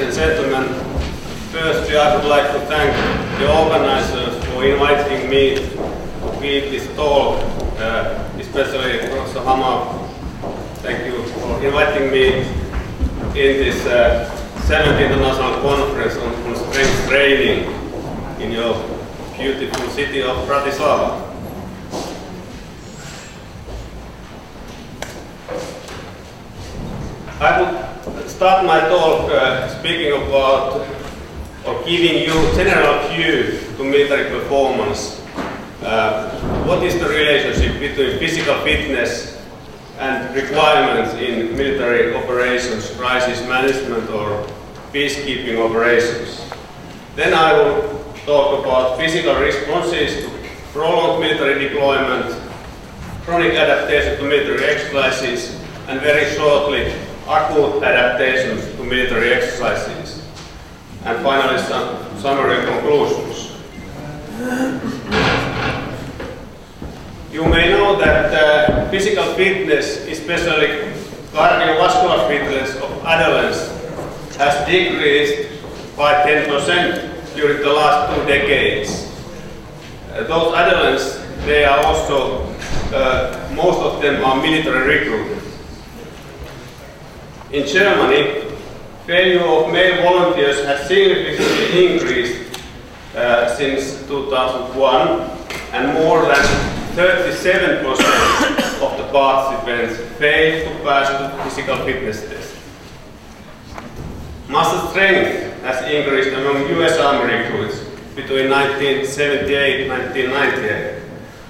ladies and gentlemen. Firstly, I would like to thank the organizers for inviting me to give this talk, uh, especially Professor Hamar. Thank you for inviting me in this uh, 7th International Conference on, on Strength Training in your beautiful city of Bratislava. I will start my talk uh, speaking about or giving you general view to military performance. Uh, what is the relationship between physical fitness and requirements in military operations, crisis management or peacekeeping operations? Then I will talk about physical responses to prolonged military deployment, chronic adaptation to military exercises, and very shortly, acute adaptations to military exercises. And finally, some summary conclusions. You may know that uh, physical fitness, especially cardiovascular fitness of adolescents, has decreased by 10% during the last two decades. Uh, those adolescents, they are also, uh, most of them are military recruited. In Germany, failure of male volunteers has significantly increased uh, since 2001 and more than 37% of the participants failed to pass the physical fitness test. Muscle strength has increased among US Army recruits between 1978 and 1998,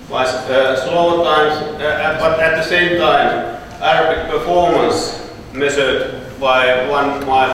while uh, slow times, uh, but at the same time, aerobic performance measured by one mile